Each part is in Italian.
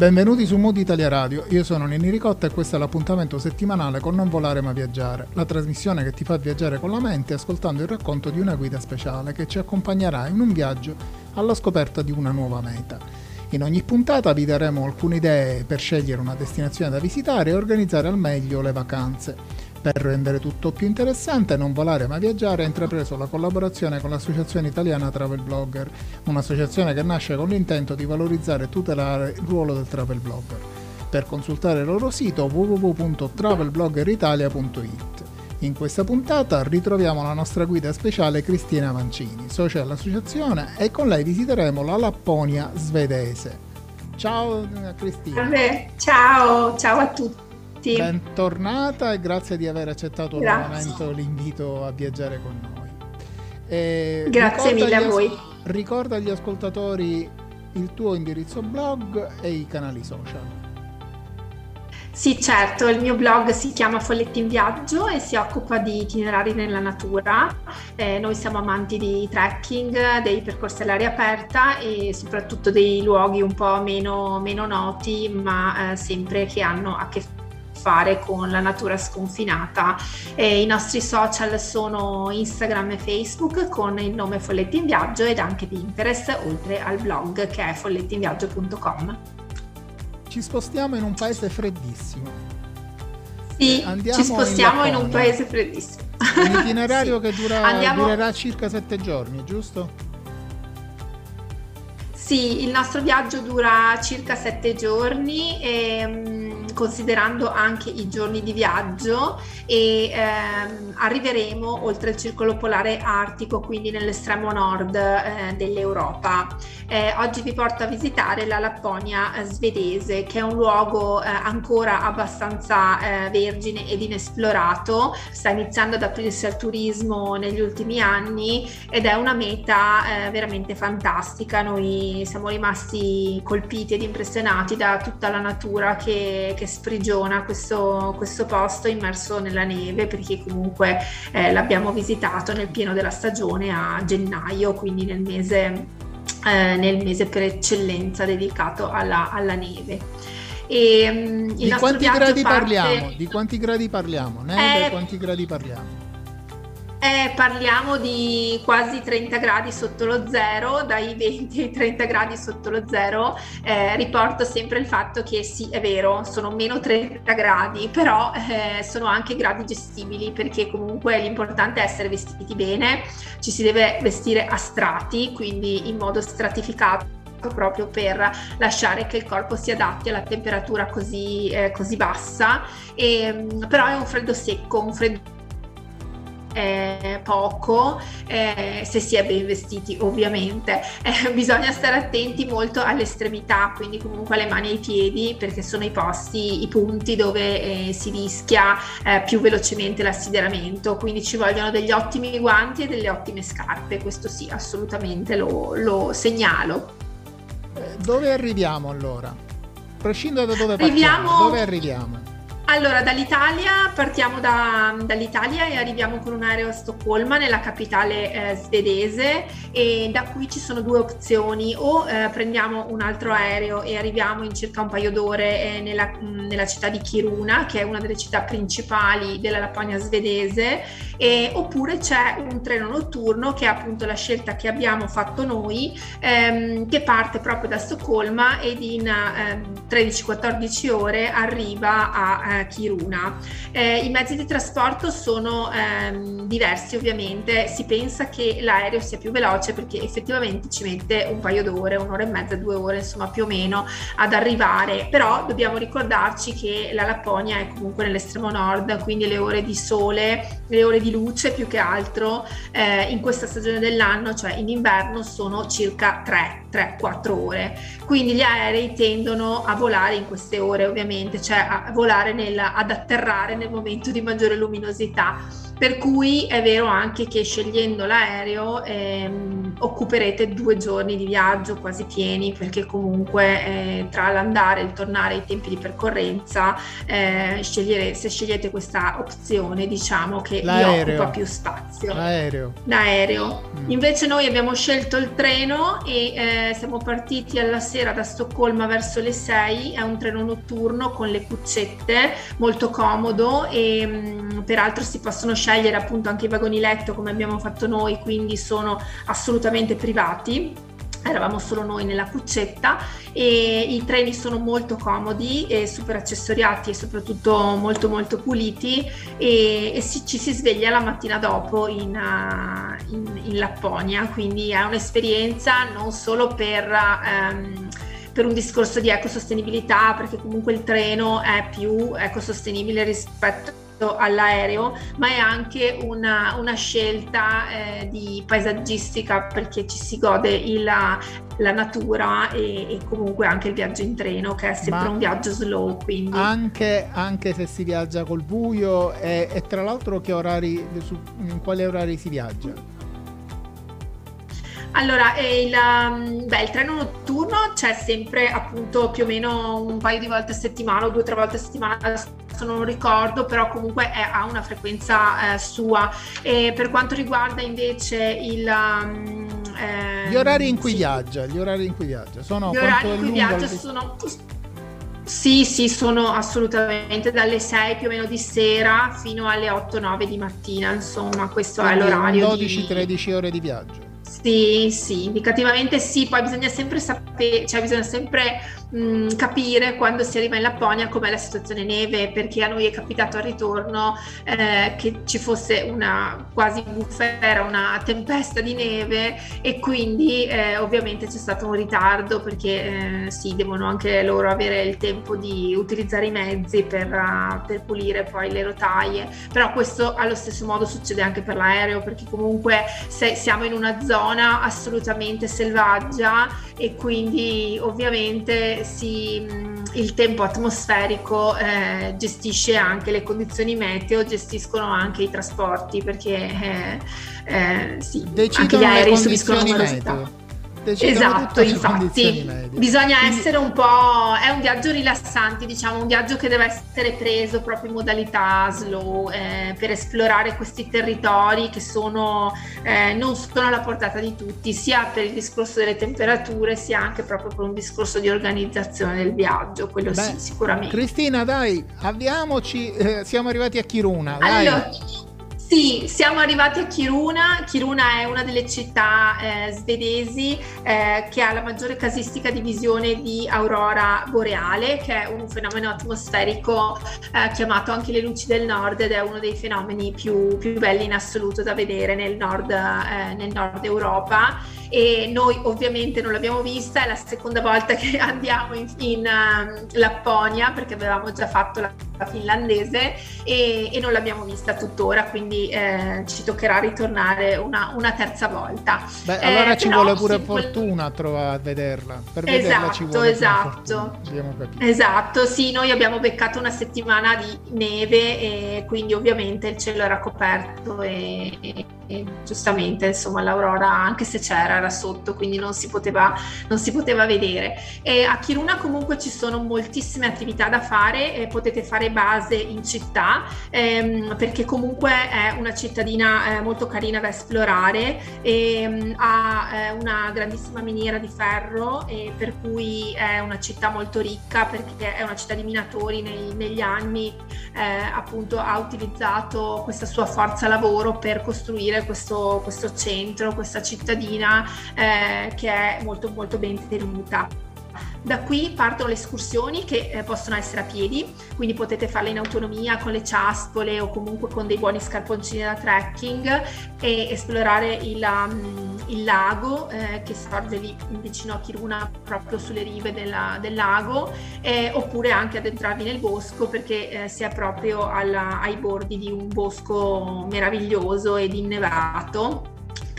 Benvenuti su Mood Italia Radio, io sono Nenni Ricotta e questo è l'appuntamento settimanale con Non Volare Ma Viaggiare, la trasmissione che ti fa viaggiare con la mente ascoltando il racconto di una guida speciale che ci accompagnerà in un viaggio alla scoperta di una nuova meta. In ogni puntata vi daremo alcune idee per scegliere una destinazione da visitare e organizzare al meglio le vacanze. Per rendere tutto più interessante, Non Volare Ma Viaggiare ha intrapreso la collaborazione con l'Associazione Italiana Travel Blogger, un'associazione che nasce con l'intento di valorizzare e tutelare il ruolo del travel blogger. Per consultare il loro sito www.travelbloggeritalia.it. In questa puntata ritroviamo la nostra guida speciale Cristina Mancini, socia dell'associazione, e con lei visiteremo la Lapponia svedese. Ciao Cristina. Ciao, ciao a tutti tutti. Bentornata e grazie di aver accettato l'invito a viaggiare con noi. E grazie mille a voi. Ricorda agli ascoltatori il tuo indirizzo blog e i canali social. Sì, certo, il mio blog si chiama Folletti in Viaggio e si occupa di itinerari nella natura. Eh, noi siamo amanti di trekking, dei percorsi all'aria aperta e soprattutto dei luoghi un po' meno, meno noti, ma eh, sempre che hanno a che fare fare con la natura sconfinata. E I nostri social sono Instagram e Facebook con il nome Folletti in Viaggio ed anche Pinterest, oltre al blog che è follettiinviaggio.com. Ci spostiamo in un paese freddissimo. Sì, Andiamo ci spostiamo in, in un paese freddissimo. Un itinerario che dura, Andiamo... durerà circa sette giorni, giusto? Sì, il nostro viaggio dura circa sette giorni. Ehm, considerando anche i giorni di viaggio e ehm, arriveremo oltre il circolo polare artico, quindi nell'estremo nord eh, dell'Europa. Eh, oggi vi porto a visitare la Lapponia svedese, che è un luogo eh, ancora abbastanza eh, vergine ed inesplorato, sta iniziando ad aprirsi al turismo negli ultimi anni ed è una meta eh, veramente fantastica. Noi siamo rimasti colpiti ed impressionati da tutta la natura che, che sprigiona questo, questo, posto immerso nella neve perché comunque eh, l'abbiamo visitato nel pieno della stagione a gennaio, quindi nel mese, eh, nel mese per eccellenza dedicato alla, alla neve. E, um, di, quanti parte... parliamo? di quanti gradi parliamo? Neve, eh, quanti gradi parliamo? Eh, parliamo di quasi 30 gradi sotto lo zero, dai 20 ai 30 gradi sotto lo zero. Eh, riporto sempre il fatto che sì, è vero, sono meno 30 gradi, però eh, sono anche gradi gestibili perché comunque l'importante è essere vestiti bene, ci si deve vestire a strati, quindi in modo stratificato proprio per lasciare che il corpo si adatti alla temperatura così, eh, così bassa, e, ehm, però è un freddo secco, un freddo eh, poco eh, se si è ben vestiti ovviamente eh, bisogna stare attenti molto alle estremità quindi comunque alle mani e ai piedi perché sono i posti i punti dove eh, si rischia eh, più velocemente l'assideramento quindi ci vogliono degli ottimi guanti e delle ottime scarpe questo sì assolutamente lo, lo segnalo eh, dove arriviamo allora? prescindo da dove partiamo arriviamo... dove arriviamo? Allora, dall'Italia partiamo da, dall'Italia e arriviamo con un aereo a Stoccolma, nella capitale eh, svedese, e da qui ci sono due opzioni: o eh, prendiamo un altro aereo e arriviamo in circa un paio d'ore eh, nella, nella, città di Kiruna, che è una delle città principali della Lapponia svedese, e, oppure c'è un treno notturno che è appunto la scelta che abbiamo fatto noi, ehm, che parte proprio da Stoccolma ed in 13-14 ehm, ore arriva a eh, Kiruna. Eh, I mezzi di trasporto sono ehm, diversi ovviamente, si pensa che l'aereo sia più veloce perché effettivamente ci mette un paio d'ore, un'ora e mezza, due ore insomma più o meno ad arrivare, però dobbiamo ricordarci che la Lapponia è comunque nell'estremo nord, quindi le ore di sole, le ore di luce più che altro eh, in questa stagione dell'anno, cioè in inverno sono circa tre 3-4 ore. Quindi gli aerei tendono a volare in queste ore ovviamente, cioè a volare nel, ad atterrare nel momento di maggiore luminosità per cui è vero anche che scegliendo l'aereo ehm, occuperete due giorni di viaggio quasi pieni perché comunque eh, tra l'andare e il tornare ai tempi di percorrenza eh, scegliere, se scegliete questa opzione diciamo che l'aereo. vi occupa più spazio. L'aereo. L'aereo. Mm. Invece noi abbiamo scelto il treno e eh, siamo partiti alla sera da Stoccolma verso le 6, è un treno notturno con le cuccette, molto comodo e mh, mm, peraltro si possono scegliere appunto anche i vagoni letto come abbiamo fatto noi, quindi sono assolutamente privati. Eravamo solo noi nella cuccetta e i treni sono molto comodi e super accessoriati e soprattutto molto molto puliti e, e si, ci si sveglia la mattina dopo in, uh, in, in, Lapponia. Quindi è un'esperienza non solo per, um, per un discorso di ecosostenibilità perché comunque il treno è più ecosostenibile rispetto all'aereo, ma è anche una, una scelta eh, di paesaggistica perché ci si gode il, la natura e, e, comunque anche il viaggio in treno che è sempre ma un viaggio slow. Quindi. Anche, anche se si viaggia col buio e, e tra l'altro che orari, su, in quali orari si viaggia? Allora, il, um, beh, il, treno notturno c'è sempre appunto più o meno un paio di volte a settimana o due o tre volte a settimana, adesso non ricordo, però comunque è, ha una frequenza eh, sua. E per quanto riguarda invece il... Um, eh, gli orari in cui sì. viaggia, gli orari in cui viaggia sono... Gli orari in cui viaggia sono... Sì, sì, sono assolutamente dalle 6 più o meno di sera fino alle 8-9 di mattina, insomma, questo Quindi è l'orario. 12-13 di... ore di viaggio. Sì, sì, indicativamente sì, poi bisogna sempre sapere, cioè bisogna sempre mh, capire quando si arriva in Lapponia com'è la situazione neve, perché a noi è capitato al ritorno eh, che ci fosse una quasi bufera, una tempesta di neve e quindi eh, ovviamente c'è stato un ritardo perché eh, sì, devono anche loro avere il tempo di utilizzare i mezzi per, uh, per pulire poi le rotaie, però questo allo stesso modo succede anche per l'aereo perché comunque se siamo in una zona assolutamente selvaggia e quindi ovviamente si, il tempo atmosferico eh, gestisce anche le condizioni meteo, gestiscono anche i trasporti perché eh, eh, sì, anche gli aerei subiscono velocità esatto, infatti bisogna essere un po', è un viaggio rilassante, diciamo, un viaggio che deve essere preso proprio in modalità slow eh, per esplorare questi territori che sono, eh, non sono alla portata di tutti, sia per il discorso delle temperature, sia anche proprio per un discorso di organizzazione del viaggio, quello Beh, sì, sicuramente. Cristina, dai, avviamoci, eh, siamo arrivati a Kiruna. Dai. Sì, siamo arrivati a Kiruna. Kiruna è una delle città eh, svedesi eh, che ha la maggiore casistica di visione di aurora boreale, che è un fenomeno atmosferico eh, chiamato anche le luci del nord ed è uno dei fenomeni più, più belli in assoluto da vedere nel nord, eh, nel nord Europa e noi ovviamente non l'abbiamo vista, è la seconda volta che andiamo in, in uh, Lapponia perché avevamo già fatto la finlandese e, e, non l'abbiamo vista tuttora, quindi eh, ci toccherà ritornare una, una terza volta. Beh, allora eh, ci vuole pure fortuna a trovare a vederla. Per esatto, vederla ci vuole esatto. Esatto, sì, noi abbiamo beccato una settimana di neve e quindi ovviamente il cielo era coperto e, e, e giustamente insomma l'aurora anche se c'era era sotto, quindi non si poteva, non si poteva vedere. E a Kiruna comunque ci sono moltissime attività da fare, eh, potete fare base in città, ehm, perché comunque è una cittadina eh, molto carina da esplorare, e, ehm, ha eh, una grandissima miniera di ferro, per cui è una città molto ricca, perché è una città di minatori nei, negli anni, eh, appunto ha utilizzato questa sua forza lavoro per costruire questo, questo centro, questa cittadina eh, che è molto molto ben tenuta. Da qui partono le escursioni che eh, possono essere a piedi, quindi potete farle in autonomia con le ciaspole o comunque con dei buoni scarponcini da trekking e esplorare il, um, il lago eh, che sorge lì vicino a Kiruna proprio sulle rive della, del lago eh, oppure anche addentrarvi nel bosco perché eh, si è proprio alla, ai bordi di un bosco meraviglioso ed innevato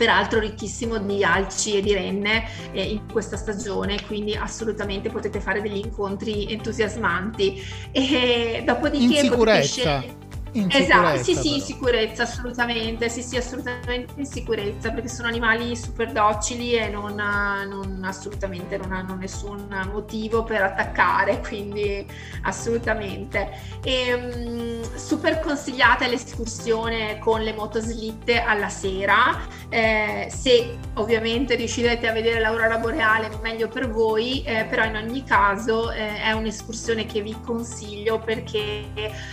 peraltro ricchissimo di alci e di renne eh, in questa stagione, quindi assolutamente potete fare degli incontri entusiasmanti. E dopodiché in sicurezza. Potete in esatto, sì, sì, in sicurezza, assolutamente, sì, sì, assolutamente in sicurezza, perché sono animali super docili e non, non assolutamente non hanno nessun motivo per attaccare, quindi assolutamente. E, um, super consigliata l'escursione con le motoslitte alla sera, eh, se ovviamente riuscirete a vedere l'aurora boreale meglio per voi, eh, però in ogni caso eh, è un'escursione che vi consiglio perché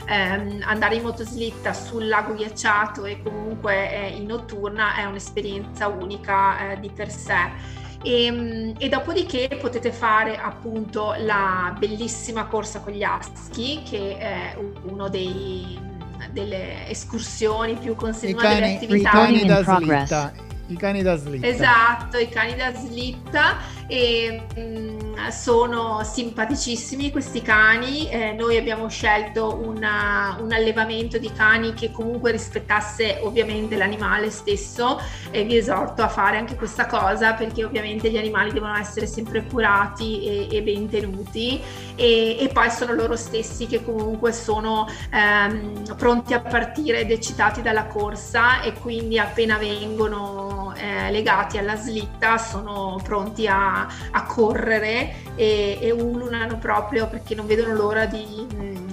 ehm, andare in motoslitta sul lago ghiacciato e comunque in notturna è un'esperienza unica eh, di per sé. E, ehm, e, dopodiché potete fare appunto la bellissima corsa con gli aschi che è uno dei delle escursioni più consigliate delle attività i cani da slitta i cani da slitta esatto i cani da slitta e mh, mm, sono simpaticissimi questi cani. Eh, noi abbiamo scelto una, un allevamento di cani che comunque rispettasse ovviamente l'animale stesso e vi esorto a fare anche questa cosa perché ovviamente gli animali devono essere sempre curati e, e ben tenuti e, e, poi sono loro stessi che comunque sono ehm, pronti a partire ed eccitati dalla corsa e quindi appena vengono eh, legati alla slitta sono pronti a a, correre e, e, ululano proprio perché non vedono l'ora di,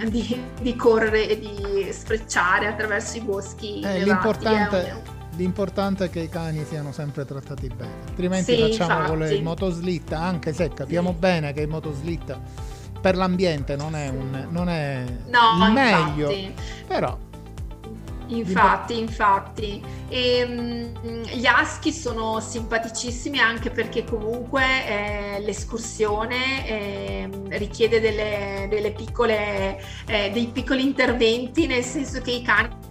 di, di correre e di sfrecciare attraverso i boschi. Eh, l'importante, un... l'importante, è che i cani siano sempre trattati bene, altrimenti sì, facciamo infatti. con le motoslitta, anche se capiamo sì. bene che il motoslitta per l'ambiente non è, un, non è no, il meglio, però Infatti, infatti. E, um, gli aschi sono simpaticissimi anche perché comunque eh, l'escursione eh, richiede delle, delle piccole, eh, dei piccoli interventi, nel senso che i cani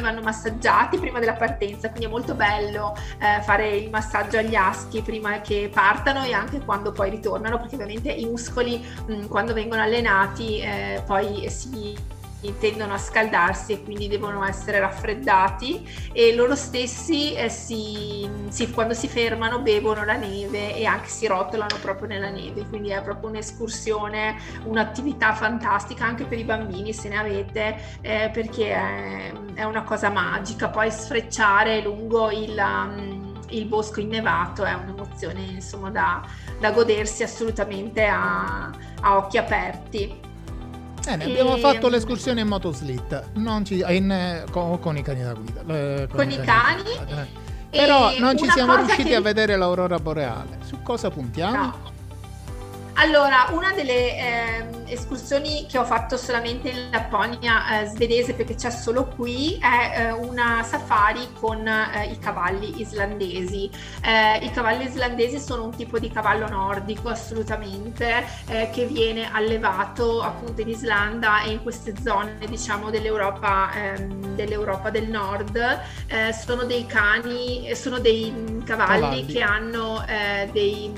vanno massaggiati prima della partenza, quindi è molto bello eh, fare il massaggio agli aschi prima che partano e anche quando poi ritornano, perché ovviamente i muscoli mh, mm, quando vengono allenati eh, poi si tendono a scaldarsi e quindi devono essere raffreddati e loro stessi eh, si, si, quando si fermano bevono la neve e anche si rotolano proprio nella neve, quindi è proprio un'escursione, un'attività fantastica anche per i bambini se ne avete eh, perché è, è, una cosa magica, poi sfrecciare lungo il... Um, il bosco innevato è un'emozione insomma da, da godersi assolutamente a, a occhi aperti. Bene, e... abbiamo fatto l'escursione in motoslit, non ci, in, con, con, i cani da guida. Eh, con, con, i cani. cani. Eh. Però non ci siamo riusciti che... a vedere l'aurora boreale. Su cosa puntiamo? No. Allora, una delle eh, escursioni che ho fatto solamente in Lapponia eh, svedese, perché c'è solo qui, è eh, una safari con eh, i cavalli islandesi. Eh, I cavalli islandesi sono un tipo di cavallo nordico assolutamente, eh, che viene allevato appunto in Islanda e in queste zone diciamo dell'Europa, ehm, dell'Europa del nord. sono dei cani, sono dei cavalli, cavalli. che hanno dei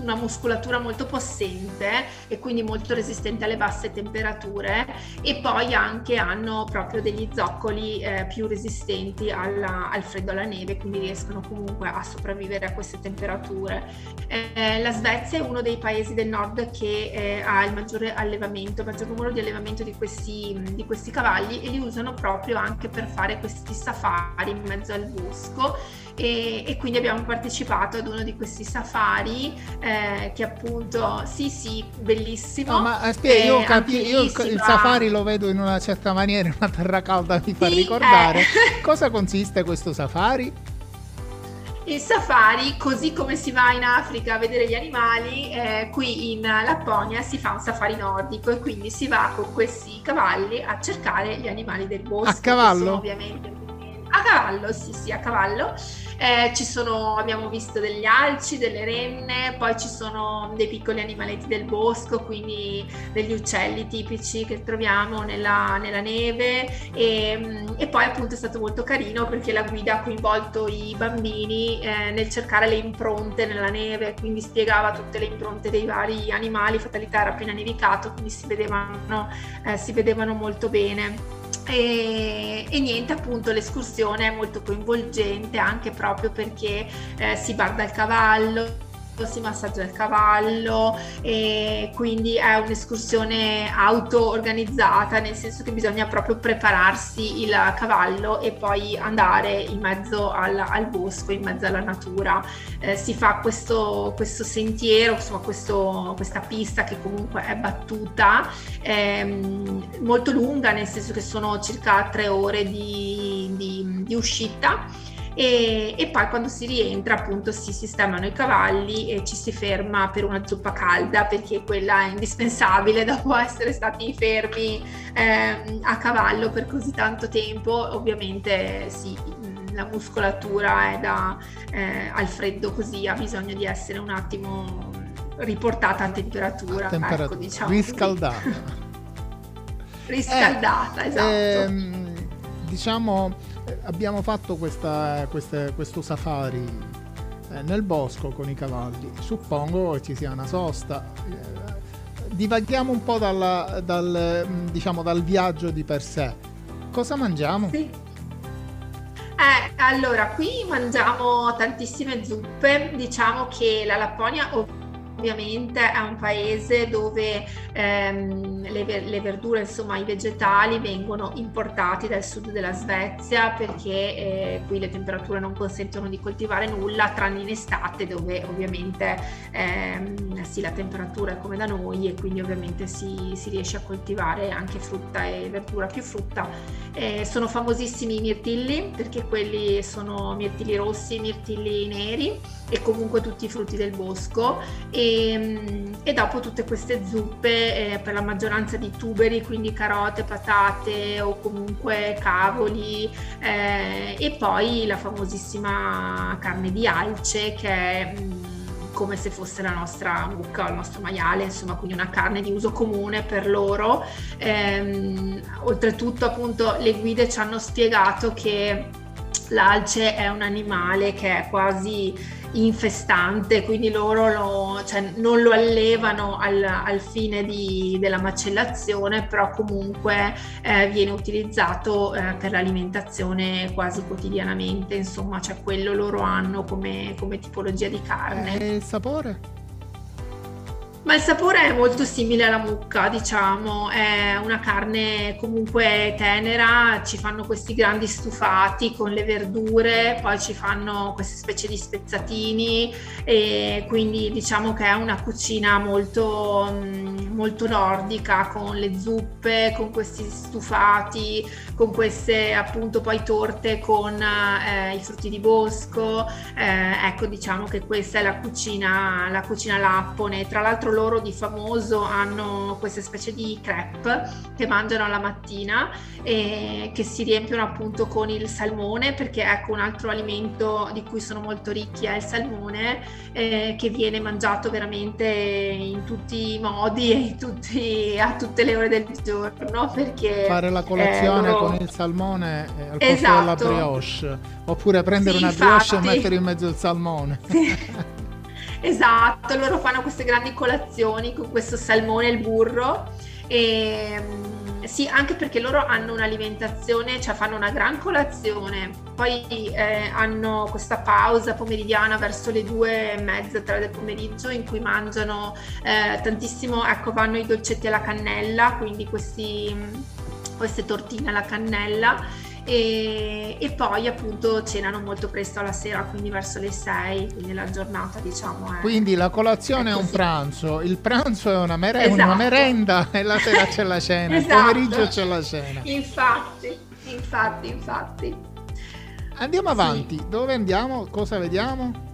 una muscolatura molto possente e quindi molto resistente alle basse temperature e poi anche hanno proprio degli zoccoli eh, più resistenti alla, al freddo, alla neve, quindi riescono comunque a sopravvivere a queste temperature. Eh, la Svezia è uno dei paesi del nord che eh, ha il maggiore allevamento, il maggior numero di allevamento di questi, di questi cavalli e li usano proprio anche per fare questi safari in mezzo al bosco e, e, quindi abbiamo partecipato ad uno di questi safari eh, che appunto sì sì bellissimo no, ma aspetta io, capi- io il safari lo vedo in una certa maniera una terra calda mi fa sì, ricordare eh. cosa consiste questo safari? Il safari, così come si va in Africa a vedere gli animali, eh, qui in Lapponia si fa un safari nordico e quindi si va con questi cavalli a cercare gli animali del bosco. A cavallo? ovviamente a cavallo, sì, sì, a cavallo. Eh, ci sono, abbiamo visto degli alci, delle renne, poi ci sono dei piccoli animaletti del bosco, quindi degli uccelli tipici che troviamo nella, nella neve e, mm, e, poi appunto è stato molto carino perché la guida ha coinvolto i bambini eh, nel cercare le impronte nella neve, quindi spiegava tutte le impronte dei vari animali, fatalità era appena nevicato, quindi si vedevano, eh, si vedevano molto bene. E, e, niente, appunto, l'escursione è molto coinvolgente anche proprio perché eh, si guarda il cavallo, si massaggia il cavallo e quindi è un'escursione auto-organizzata, nel senso che bisogna proprio prepararsi il cavallo e poi andare in mezzo al, al bosco, in mezzo alla natura. Eh, si fa questo, questo sentiero, insomma questo, questa pista che comunque è battuta, ehm, molto lunga, nel senso che sono circa tre ore di, di, di uscita e, e, poi quando si rientra appunto si sistemano i cavalli e ci si ferma per una zuppa calda perché quella è indispensabile dopo essere stati fermi eh, a cavallo per così tanto tempo. Ovviamente sì la muscolatura è da eh, al freddo così ha bisogno di essere un attimo riportata a temperatura, a temperatura ecco, diciamo riscaldata. Riscaldata eh, esatto. ehm, diciamo abbiamo fatto questa, queste, questo safari eh, nel bosco con i cavalli. Suppongo ci sia una sosta. Eh, divaghiamo un po' dalla, dal, mm, diciamo, dal viaggio di per sé. Cosa mangiamo? Sì. Eh, allora, qui mangiamo tantissime zuppe. Diciamo che la Lapponia ovviamente è un paese dove ehm, le, le, verdure, insomma i vegetali vengono importati dal sud della Svezia perché eh, qui le temperature non consentono di coltivare nulla tranne in estate dove ovviamente ehm, sì la temperatura è come da noi e quindi ovviamente si, si riesce a coltivare anche frutta e verdura più frutta. Eh, sono famosissimi i mirtilli perché quelli sono mirtilli rossi, mirtilli neri e comunque tutti i frutti del bosco e, e dopo tutte queste zuppe eh, per la maggioranza di tuberi quindi carote, patate o comunque cavoli eh, e poi la famosissima carne di alce che è mm, come se fosse la nostra mucca o il nostro maiale, insomma, quindi una carne di uso comune per loro. Ehm, oltretutto, appunto, le guide ci hanno spiegato che l'alce è un animale che è quasi infestante, quindi loro lo, cioè, non lo allevano al, al fine di, della macellazione, però comunque eh, viene utilizzato eh, per l'alimentazione quasi quotidianamente, insomma, cioè quello loro hanno come, come tipologia di carne. E il sapore? Ma il sapore è molto simile alla mucca, diciamo, è una carne comunque tenera, ci fanno questi grandi stufati con le verdure, poi ci fanno queste specie di spezzatini e quindi diciamo che è una cucina molto, mm, molto nordica con le zuppe, con questi stufati, con queste appunto poi torte con eh, i frutti di bosco, eh, ecco diciamo che questa è la cucina, la cucina lappone, tra l'altro loro di famoso hanno queste specie di crepe che mangiano alla mattina e che si riempiono appunto con il salmone perché ecco un altro alimento di cui sono molto ricchi è il salmone eh, che viene mangiato veramente in tutti i modi e tutti, a tutte le ore del giorno perché fare la colazione eh, loro... con il salmone eh, al posto esatto. della brioche oppure prendere sì, una brioche infatti. e mettere in mezzo il salmone sì. Esatto, loro fanno queste grandi colazioni con questo salmone e il burro. E, mm, sì, anche perché loro hanno un'alimentazione, cioè fanno una gran colazione, poi eh, hanno questa pausa pomeridiana verso le due e mezza, tre del pomeriggio in cui mangiano eh, tantissimo, ecco vanno i dolcetti alla cannella, quindi questi, queste tortine alla cannella e, e, poi appunto cenano molto presto alla sera, quindi verso le 6, quindi la giornata diciamo è... Quindi la colazione è, è un pranzo, il pranzo è una, mere- esatto. una, merenda e la sera c'è la cena, esatto. il pomeriggio c'è la cena. Infatti, infatti, infatti. Andiamo avanti, sì. dove andiamo? Cosa vediamo?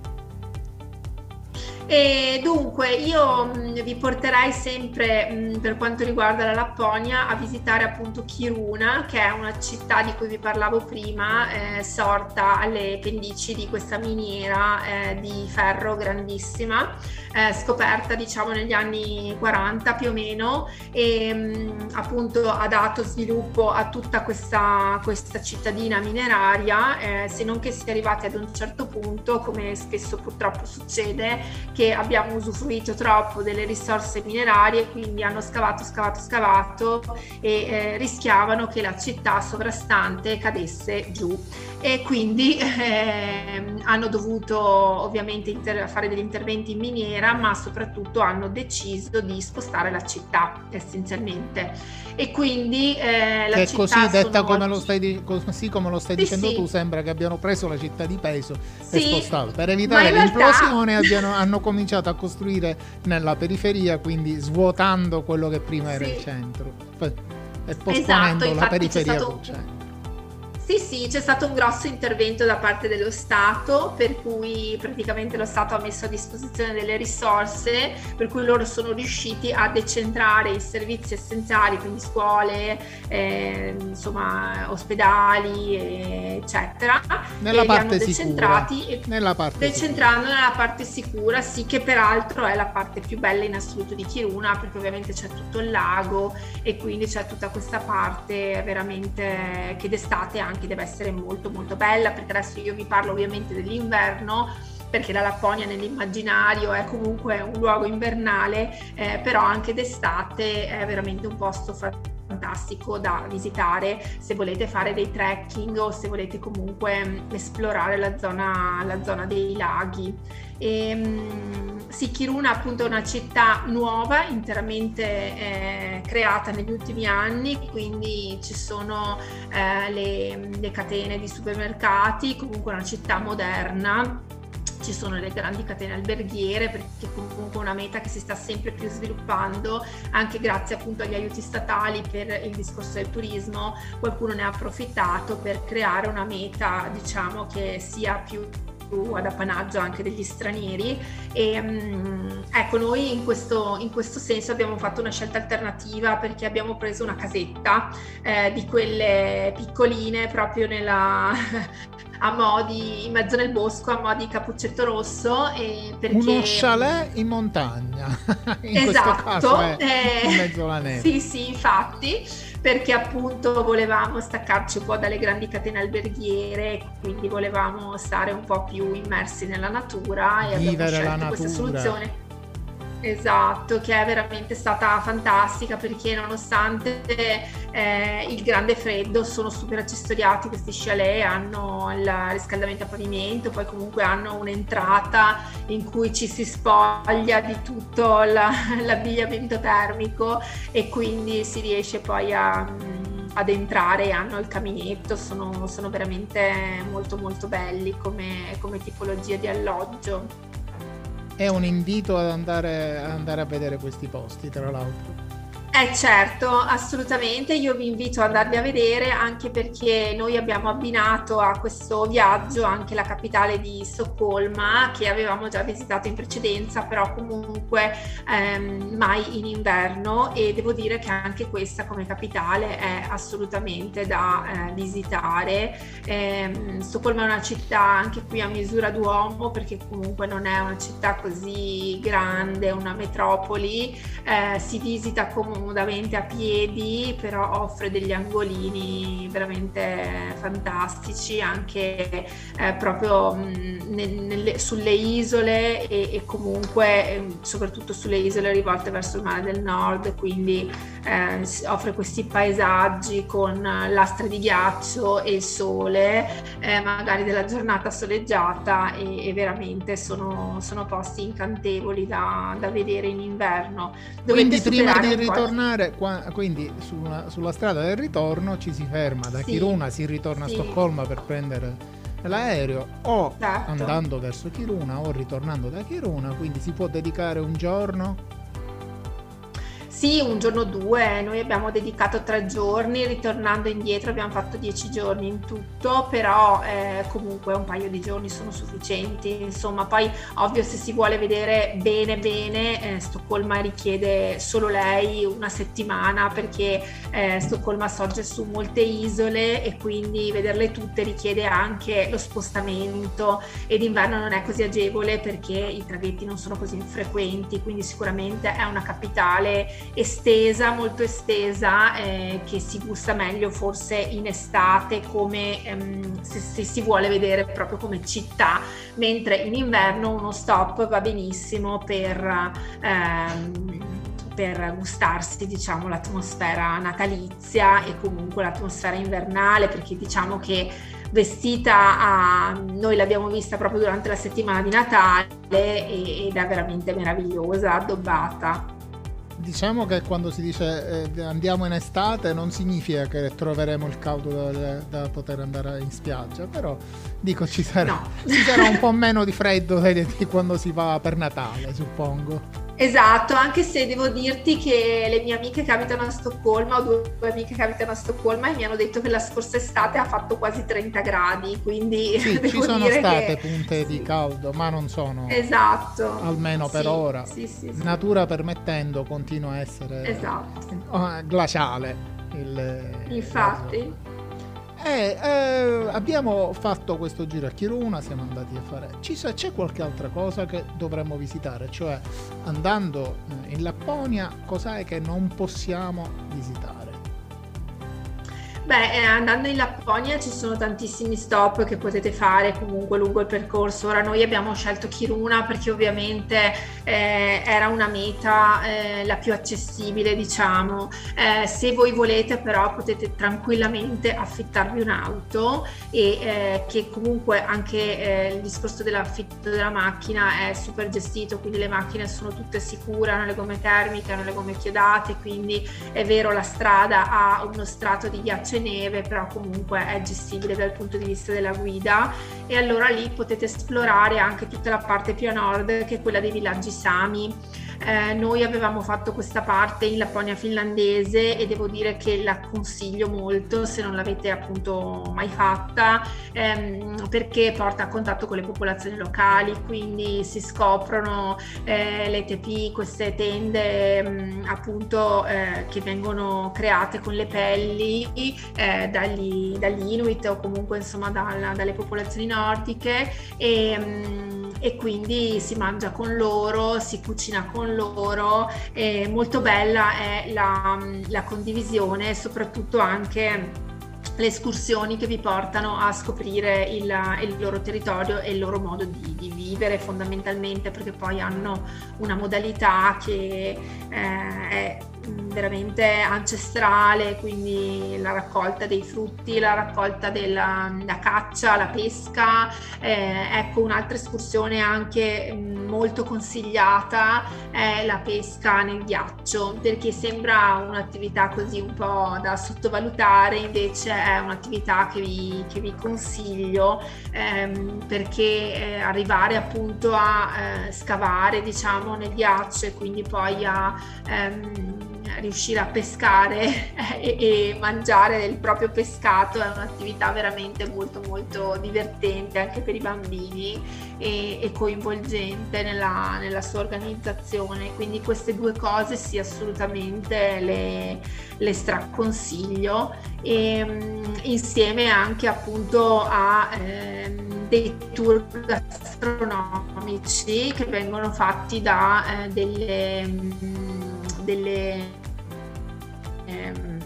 E dunque io mm, vi porterei sempre mm, per quanto riguarda la Lapponia a visitare appunto Kiruna che è una città di cui vi parlavo prima eh, sorta alle pendici di questa miniera eh, di ferro grandissima eh, scoperta diciamo negli anni 40 più o meno e mh, appunto ha dato sviluppo a tutta questa, questa cittadina mineraria eh, se non che si è arrivati ad un certo punto come spesso purtroppo succede che che abbiamo usufruito troppo delle risorse minerarie, quindi hanno scavato, scavato, scavato e eh, rischiavano che la città sovrastante cadesse giù e quindi eh, hanno dovuto ovviamente inter- fare degli interventi in miniera, ma soprattutto hanno deciso di spostare la città essenzialmente. E quindi eh, la che città così detta come oggi... lo stai, di- così come lo stai sì, dicendo sì. tu, sembra che abbiano preso la città di peso sì, e spostato. Per evitare l'implosione abbiano, hanno cominciato a costruire nella periferia, quindi svuotando quello che prima era il centro e posponendo esatto, la periferia stato... Sì, sì, c'è stato un grosso intervento da parte dello Stato, per cui praticamente lo Stato ha messo a disposizione delle risorse, per cui loro sono riusciti a decentrare i servizi essenziali, quindi scuole, eh, insomma, ospedali, eccetera. Nella parte decentrati sicura. Nella parte decentrando sicura. nella parte sicura, sì, che peraltro è la parte più bella in assoluto di Kiruna, perché ovviamente c'è tutto il lago e quindi c'è tutta questa parte veramente che d'estate anche deve essere molto molto bella perché adesso io vi parlo ovviamente dell'inverno perché la Lapponia nell'immaginario è comunque un luogo invernale eh, però anche d'estate è veramente un posto fantastico da visitare se volete fare dei trekking o se volete comunque esplorare la zona, la zona dei laghi. E, sì, Kiruna appunto è una città nuova, interamente eh, creata negli ultimi anni, quindi ci sono eh, le, le catene di supermercati, comunque una città moderna ci sono le grandi catene alberghiere perché comunque è una meta che si sta sempre più sviluppando anche grazie appunto agli aiuti statali per il discorso del turismo qualcuno ne ha approfittato per creare una meta diciamo che sia più ad appanaggio anche degli stranieri. E um, ecco noi in questo, in questo, senso abbiamo fatto una scelta alternativa perché abbiamo preso una casetta eh, di quelle piccoline proprio nella a modi in mezzo nel bosco a mo' di cappuccetto rosso e perché... uno chalet in montagna. In esatto, caso eh, in mezzo alla neve. sì sì infatti perché appunto volevamo staccarci un po' dalle grandi catene alberghiere, quindi volevamo stare un po' più immersi nella natura e Vivere abbiamo scelto questa soluzione. Esatto, che è veramente stata fantastica perché nonostante eh, il grande freddo sono super accessoriati questi chalet, hanno il riscaldamento a pavimento, poi comunque hanno un'entrata in cui ci si spoglia di tutto la, l'abbigliamento termico e quindi si riesce poi a ad entrare hanno il caminetto, sono, sono veramente molto molto belli come, come tipologia di alloggio è un invito ad andare, ad andare a vedere questi posti, tra l'altro. Eh certo, assolutamente, io vi invito ad andarli a vedere anche perché noi abbiamo abbinato a questo viaggio anche la capitale di Stoccolma che avevamo già visitato in precedenza, però comunque ehm, mai in inverno. E devo dire che anche questa come capitale è assolutamente da eh, visitare. Eh, Stoccolma è una città anche qui a misura d'uomo perché comunque non è una città così grande, una metropoli, eh, si visita comunque comodamente a piedi, però offre degli angolini veramente fantastici anche eh, proprio mh, nelle, sulle isole e, e comunque eh, soprattutto sulle isole rivolte verso il mare del nord, quindi eh, offre questi paesaggi con lastre di ghiaccio e il sole, eh, magari della giornata soleggiata e, e veramente sono, sono, posti incantevoli da, da vedere in inverno. Dovete quindi prima di ritornare tornare, qua, quindi sulla, sulla, strada del ritorno ci si ferma, da sì, Kiruna si ritorna sì. a Stoccolma per prendere l'aereo o certo. andando verso Kiruna o ritornando da Kiruna, quindi si può dedicare un giorno sì, un giorno o due, noi abbiamo dedicato tre giorni, ritornando indietro abbiamo fatto dieci giorni in tutto, però eh, comunque un paio di giorni sono sufficienti, insomma poi ovvio se si vuole vedere bene bene, eh, Stoccolma richiede solo lei una settimana perché eh, Stoccolma sorge su molte isole e quindi vederle tutte richiede anche lo spostamento e d'inverno non è così agevole perché i traghetti non sono così infrequenti, quindi sicuramente è una capitale estesa, molto estesa, eh, che si gusta meglio forse in estate come ehm, se, se, si vuole vedere proprio come città, mentre in inverno uno stop va benissimo per... Ehm, per gustarsi diciamo l'atmosfera natalizia e comunque l'atmosfera invernale perché diciamo che vestita a noi l'abbiamo vista proprio durante la settimana di Natale ed è veramente meravigliosa, addobbata. Diciamo che quando si dice eh, andiamo in estate non significa che troveremo il caldo da, da poter andare in spiaggia, però dico ci sarà, no. ci sarà un po' meno di freddo di quando si va per Natale, suppongo. Esatto, anche se devo dirti che le mie amiche che abitano a Stoccolma, ho due amiche che abitano a Stoccolma e mi hanno detto che la scorsa estate ha fatto quasi 30 gradi, quindi sì, ci sono state che... punte di caldo, ma non sono esatto. almeno per sì, ora. Sì, Natura permettendo continua a essere esatto. glaciale. Il, Infatti. E eh, abbiamo fatto questo giro a Kiruna, siamo andati a fare. Ci, c'è qualche altra cosa che dovremmo visitare? Cioè, andando eh, in Lapponia, cos'è che non possiamo visitare? Beh, eh, andando in Lapponia ci sono tantissimi stop che potete fare comunque lungo il percorso. Ora noi abbiamo scelto Kiruna perché ovviamente eh, era una meta eh, la più accessibile, diciamo. Eh, se voi volete però potete tranquillamente affittarvi un'auto e eh, che comunque anche il discorso dell'affitto della macchina è super gestito, quindi le macchine sono tutte sicure, hanno le gomme termiche, hanno le gomme chiodate, quindi è vero la strada ha uno strato di ghiaccio neve, però comunque è gestibile dal punto di vista della guida. E allora lì potete esplorare anche tutta la parte più a nord che è quella dei villaggi Sami eh, noi avevamo fatto questa parte in Lapponia finlandese e devo dire che la consiglio molto se non l'avete appunto mai fatta ehm, perché porta a contatto con le popolazioni locali, quindi si scoprono eh, le tepi, queste tende ehm, appunto eh, che vengono create con le pelli eh, dagli, dagli, Inuit o comunque insomma dalla, dalle popolazioni nordiche e, ehm, e quindi si mangia con loro, si cucina con loro, molto bella è la, la condivisione, soprattutto anche le escursioni che vi portano a scoprire il, il loro territorio e il loro modo di, di, vivere fondamentalmente perché poi hanno una modalità che eh, è veramente ancestrale, quindi la raccolta dei frutti, la raccolta della la caccia, la pesca. Eh, ecco, un'altra escursione anche mm, molto consigliata è la pesca nel ghiaccio, perché sembra un'attività così un po' da sottovalutare, invece è un'attività che vi, che vi consiglio ehm, perché eh, arrivare appunto a eh, scavare diciamo nel ghiaccio e quindi poi a ehm, riuscire a pescare e, e, mangiare il proprio pescato è un'attività veramente molto molto divertente anche per i bambini e, e coinvolgente nella, nella, sua organizzazione. Quindi queste due cose sì assolutamente le, le straconsiglio. E mm, insieme anche appunto a eh, dei tour gastronomici che vengono fatti da eh, delle, mm, delle ehm,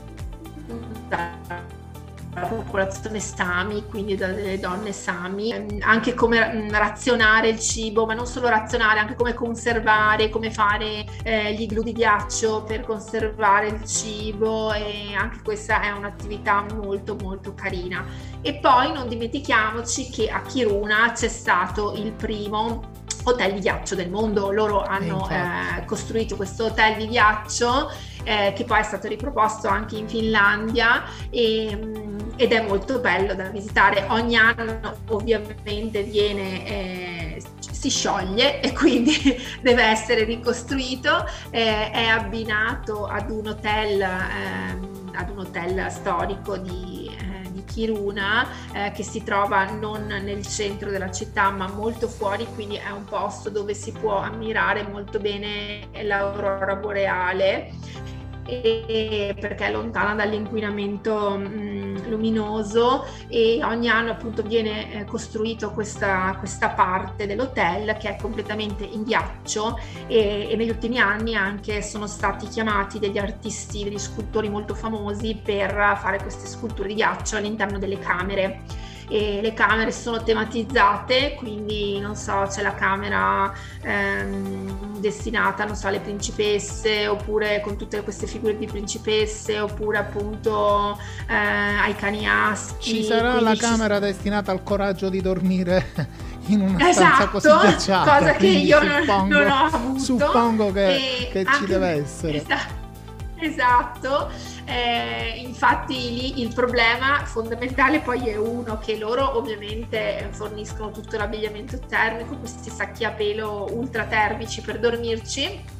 dalla popolazione Sami, quindi dalle donne Sami, ehm, anche come razionare il cibo, ma non solo razionare, anche come conservare, come fare eh, gli iglu di ghiaccio per conservare il cibo e anche questa è un'attività molto molto carina. E poi non dimentichiamoci che a Kiruna c'è stato il primo hotel di ghiaccio del mondo. Loro hanno eh, costruito questo hotel di ghiaccio eh, che poi è stato riproposto anche in Finlandia e, ed è molto bello da visitare. Ogni anno ovviamente viene... Eh, si scioglie e quindi deve essere ricostruito, eh, è abbinato ad un hotel, ehm, ad un hotel storico di Kiruna eh, che si trova non nel centro della città ma molto fuori, quindi è un posto dove si può ammirare molto bene l'aurora boreale perché è lontana dall'inquinamento mh, luminoso e ogni anno appunto viene eh, costruito questa, questa, parte dell'hotel che è completamente in ghiaccio e, e, negli ultimi anni anche sono stati chiamati degli artisti, degli scultori molto famosi per fare queste sculture di ghiaccio all'interno delle camere e le camere sono tematizzate, quindi non so, c'è la camera ehm, destinata, non so, alle principesse oppure con tutte queste figure di principesse oppure appunto eh, ai caniaschi. Ci sarà la camera ci... destinata al coraggio di dormire in una esatto, stanza così ghiacciata. Cosa che io suppongo, non, ho avuto. Suppongo che, che ci deve essere. Esatto. Esatto. Eh, infatti lì il problema fondamentale poi è uno che loro ovviamente forniscono tutto l'abbigliamento termico, questi sacchi a pelo ultra termici per dormirci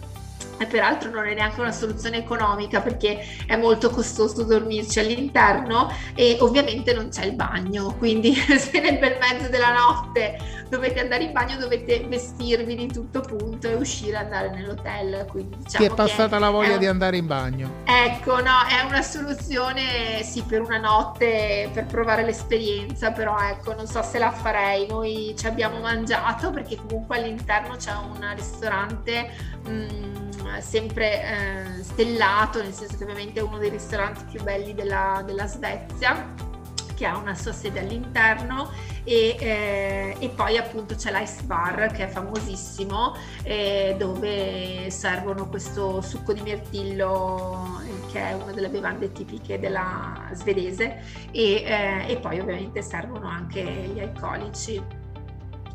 e peraltro non è neanche una soluzione economica perché è molto costoso dormirci all'interno e ovviamente non c'è il bagno, quindi se nel bel mezzo della notte dovete andare in bagno dovete vestirvi di tutto punto e uscire e andare nell'hotel. Quindi, diciamo Ti è passata la voglia un... di andare in bagno? Ecco, no, è una soluzione sì per una notte per provare l'esperienza, però ecco, non so se la farei. Noi ci abbiamo mangiato perché comunque all'interno c'è un ristorante mh, mm, sempre eh, stellato, nel senso che ovviamente è uno dei ristoranti più belli della, della Svezia che ha una sua sede all'interno e, eh, e poi appunto c'è l'Ice Bar che è famosissimo eh, dove servono questo succo di mirtillo eh, che è una delle bevande tipiche della svedese. E, eh, e poi ovviamente servono anche gli alcolici.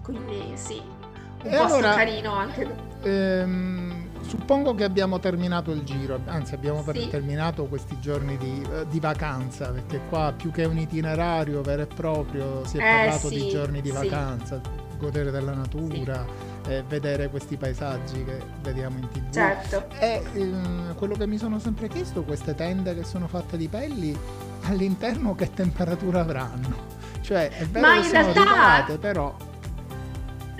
Quindi sì un e posto allora, carino anche ehm suppongo che abbiamo terminato il giro, anzi abbiamo sì. terminato questi giorni di, uh, di, vacanza, perché qua più che un itinerario vero e proprio si è eh, parlato sì, di giorni di sì. vacanza, godere della natura, eh, vedere questi paesaggi che vediamo in tv. Certo. E ehm, quello che mi sono sempre chiesto, queste tende che sono fatte di pelli, all'interno che temperatura avranno? Cioè è vero Ma che sono realtà... riparate, però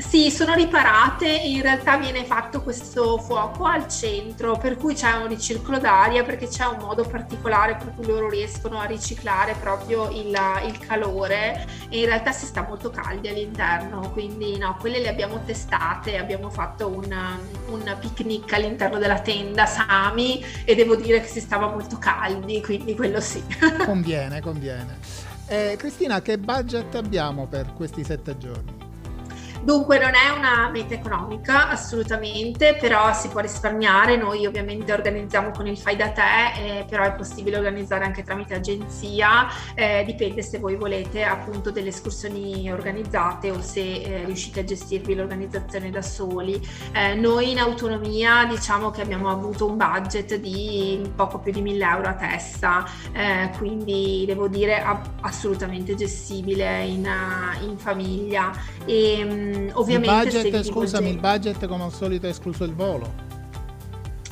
sì, sono riparate e in realtà viene fatto questo fuoco al centro, per cui c'è un ricircolo d'aria perché c'è un modo particolare per cui loro riescono a riciclare proprio il, il calore e in realtà si sta molto caldi all'interno, quindi no, quelle le abbiamo testate, abbiamo fatto un, un picnic all'interno della tenda Sami e devo dire che si stava molto caldi, quindi quello sì. Conviene, conviene. Eh, Cristina, che budget abbiamo per questi sette giorni? Dunque non è una meta economica assolutamente, però si può risparmiare, noi ovviamente organizziamo con il fai da te, eh, però è possibile organizzare anche tramite agenzia, eh, dipende se voi volete appunto delle escursioni organizzate o se eh, riuscite a gestirvi l'organizzazione da soli. Eh, noi in autonomia diciamo che abbiamo avuto un budget di poco più di 1000 euro a testa, eh, quindi devo dire assolutamente gestibile in, in famiglia. E, ehm, ovviamente il budget, scusami, il budget come al solito è escluso il volo.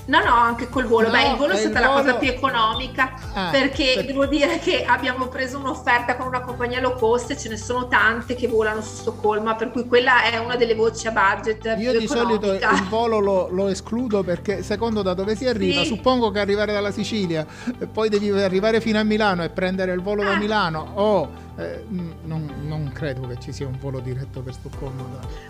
No, no, anche col volo. No, Beh, il volo è stata volo... la cosa più economica ah, perché per... devo dire che abbiamo preso un'offerta con una compagnia low cost e ce ne sono tante che volano su Stoccolma, per cui quella è una delle voci a budget. Io di economica. solito il volo lo, lo, escludo perché secondo da dove si arriva, sì. suppongo che arrivare dalla Sicilia, poi devi arrivare fino a Milano e prendere il volo ah. da Milano o eh, non, non, credo che ci sia un volo diretto per Stoccolma.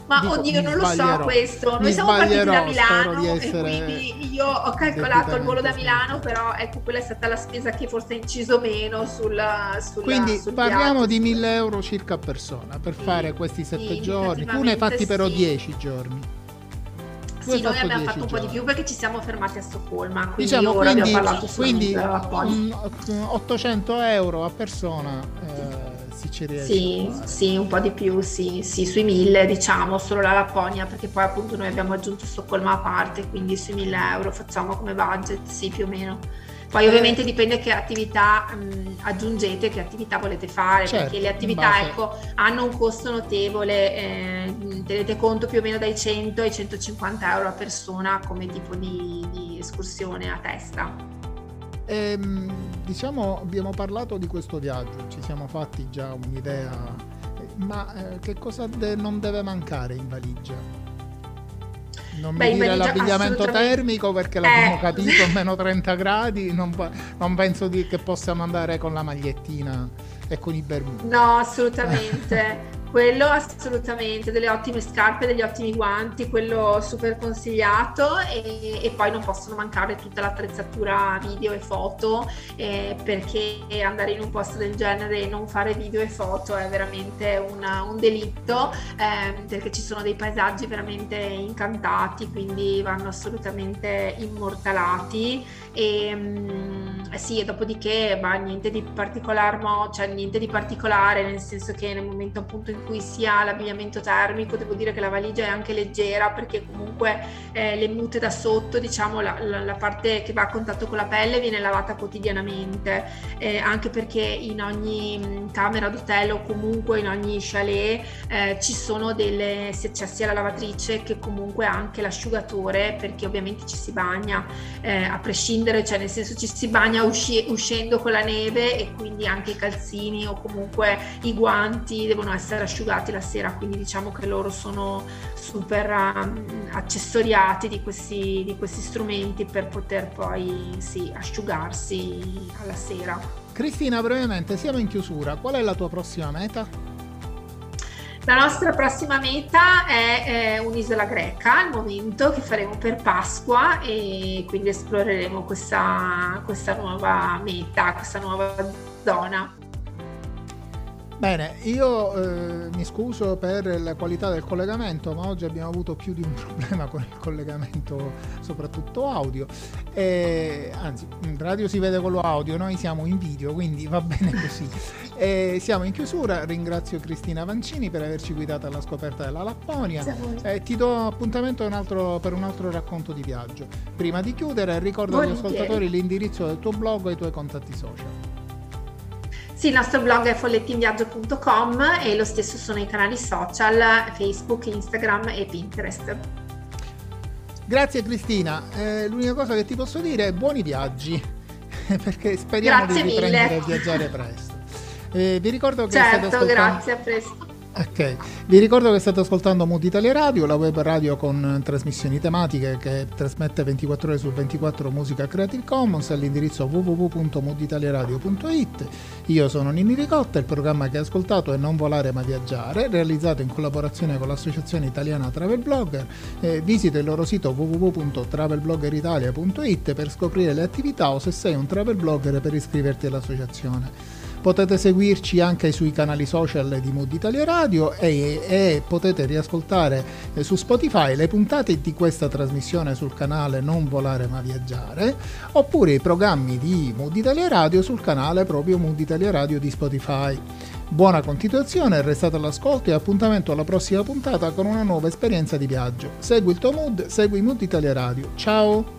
Ma Dico, oddio, non lo so questo. Noi siamo partiti da Milano e quindi io ho calcolato il volo da Milano, però ecco, quella è stata la spesa che forse ha inciso meno sulla. sulla quindi sul parliamo viaggio. di 1000 euro circa a persona per sì, fare questi sette sì, giorni. Tu ne hai fatti però sì. 10 giorni. sì, noi abbiamo fatto un po' di più perché ci siamo fermati a Stoccolma, quindi diciamo, ora quindi, abbiamo parlato quindi 800 euro a persona. Eh, si ci riesce. Sì, sì, un po' di più, sì, sì, sui mille diciamo, solo la Lapponia, perché poi appunto noi abbiamo aggiunto Stoccolma a parte, quindi sui mille euro facciamo come budget, sì, più o meno. Poi ovviamente dipende che attività mh, aggiungete, che attività volete fare, certo, perché le attività ecco, hanno un costo notevole, eh, tenete conto più o meno dai 100 ai 150 euro a persona come tipo di, di escursione a testa. Ehm, diciamo, abbiamo parlato di questo viaggio, ci siamo fatti già un'idea, ma eh, che cosa de- non deve mancare in valigia? Non Beh, mi dire l'abbigliamento termico perché l'abbiamo eh. capito, meno 30 gradi, non, non penso di, che possiamo andare con la magliettina e con i bermudi. No, assolutamente. Quello assolutamente, delle ottime scarpe, degli ottimi guanti, quello super consigliato e, e poi non possono mancare tutta l'attrezzatura video e foto eh, perché andare in un posto del genere e non fare video e foto è veramente una, un delitto eh, perché ci sono dei paesaggi veramente incantati quindi vanno assolutamente immortalati. E mm, sì e dopodiché bah, niente di particolare, cioè niente di particolare nel senso che nel momento appunto in cui si ha l'abbigliamento termico, devo dire che la valigia è anche leggera perché comunque eh, le mute da sotto, diciamo la, la, la, parte che va a contatto con la pelle viene lavata quotidianamente, eh, anche perché in ogni mm, camera d'hotel o comunque in ogni chalet eh, ci sono delle, se c'è sia la lavatrice che comunque anche l'asciugatore perché ovviamente ci si bagna eh, a prescindere, cioè nel senso ci si bagna usci- uscendo con la neve e quindi anche i calzini o comunque i guanti devono essere asciugati la sera, quindi diciamo che loro sono super um, accessoriati di questi, di questi strumenti per poter poi sì, asciugarsi alla sera. Cristina, brevemente, siamo in chiusura, qual è la tua prossima meta? La nostra prossima meta è, è, un'isola greca al momento che faremo per Pasqua e quindi esploreremo questa, questa nuova meta, questa nuova zona. Bene, io eh, mi scuso per la qualità del collegamento, ma oggi abbiamo avuto più di un problema con il collegamento, soprattutto audio. E, anzi, in radio si vede con lo audio, noi siamo in video, quindi va bene così. E siamo in chiusura, ringrazio Cristina Vancini per averci guidato alla scoperta della Lapponia e ti do appuntamento un altro, per un altro racconto di viaggio. Prima di chiudere, ricordo agli ascoltatori l'indirizzo del tuo blog e i tuoi contatti social. Sì, il nostro blog è follettinviaggio.com e lo stesso sono i canali social Facebook, Instagram e Pinterest. Grazie Cristina, eh, l'unica cosa che ti posso dire è buoni viaggi, perché speriamo grazie di riprendere a viaggiare presto. Eh, vi ricordo che certo, grazie, a presto. Ok, vi ricordo che state ascoltando Mood Italia Radio, la web radio con trasmissioni tematiche che trasmette 24 ore su 24 musica Creative Commons all'indirizzo www.mooditaliaradio.it. Io sono Nini Ricotta, il programma che hai ascoltato è Non volare ma viaggiare, realizzato in collaborazione con l'Associazione Italiana Travel Blogger. Eh, visita il loro sito www.travelbloggeritalia.it per scoprire le attività o se sei un travel blogger per iscriverti all'associazione. Potete seguirci anche sui canali social di Mood Italia Radio e, e potete riascoltare eh, su Spotify le puntate di questa trasmissione sul canale Non Volare Ma Viaggiare oppure i programmi di Mood Italia Radio sul canale proprio Mood Italia Radio di Spotify. Buona continuazione, restate all'ascolto e appuntamento alla prossima puntata con una nuova esperienza di viaggio. Segui il tuo mood, segui Mood Italia Radio. Ciao!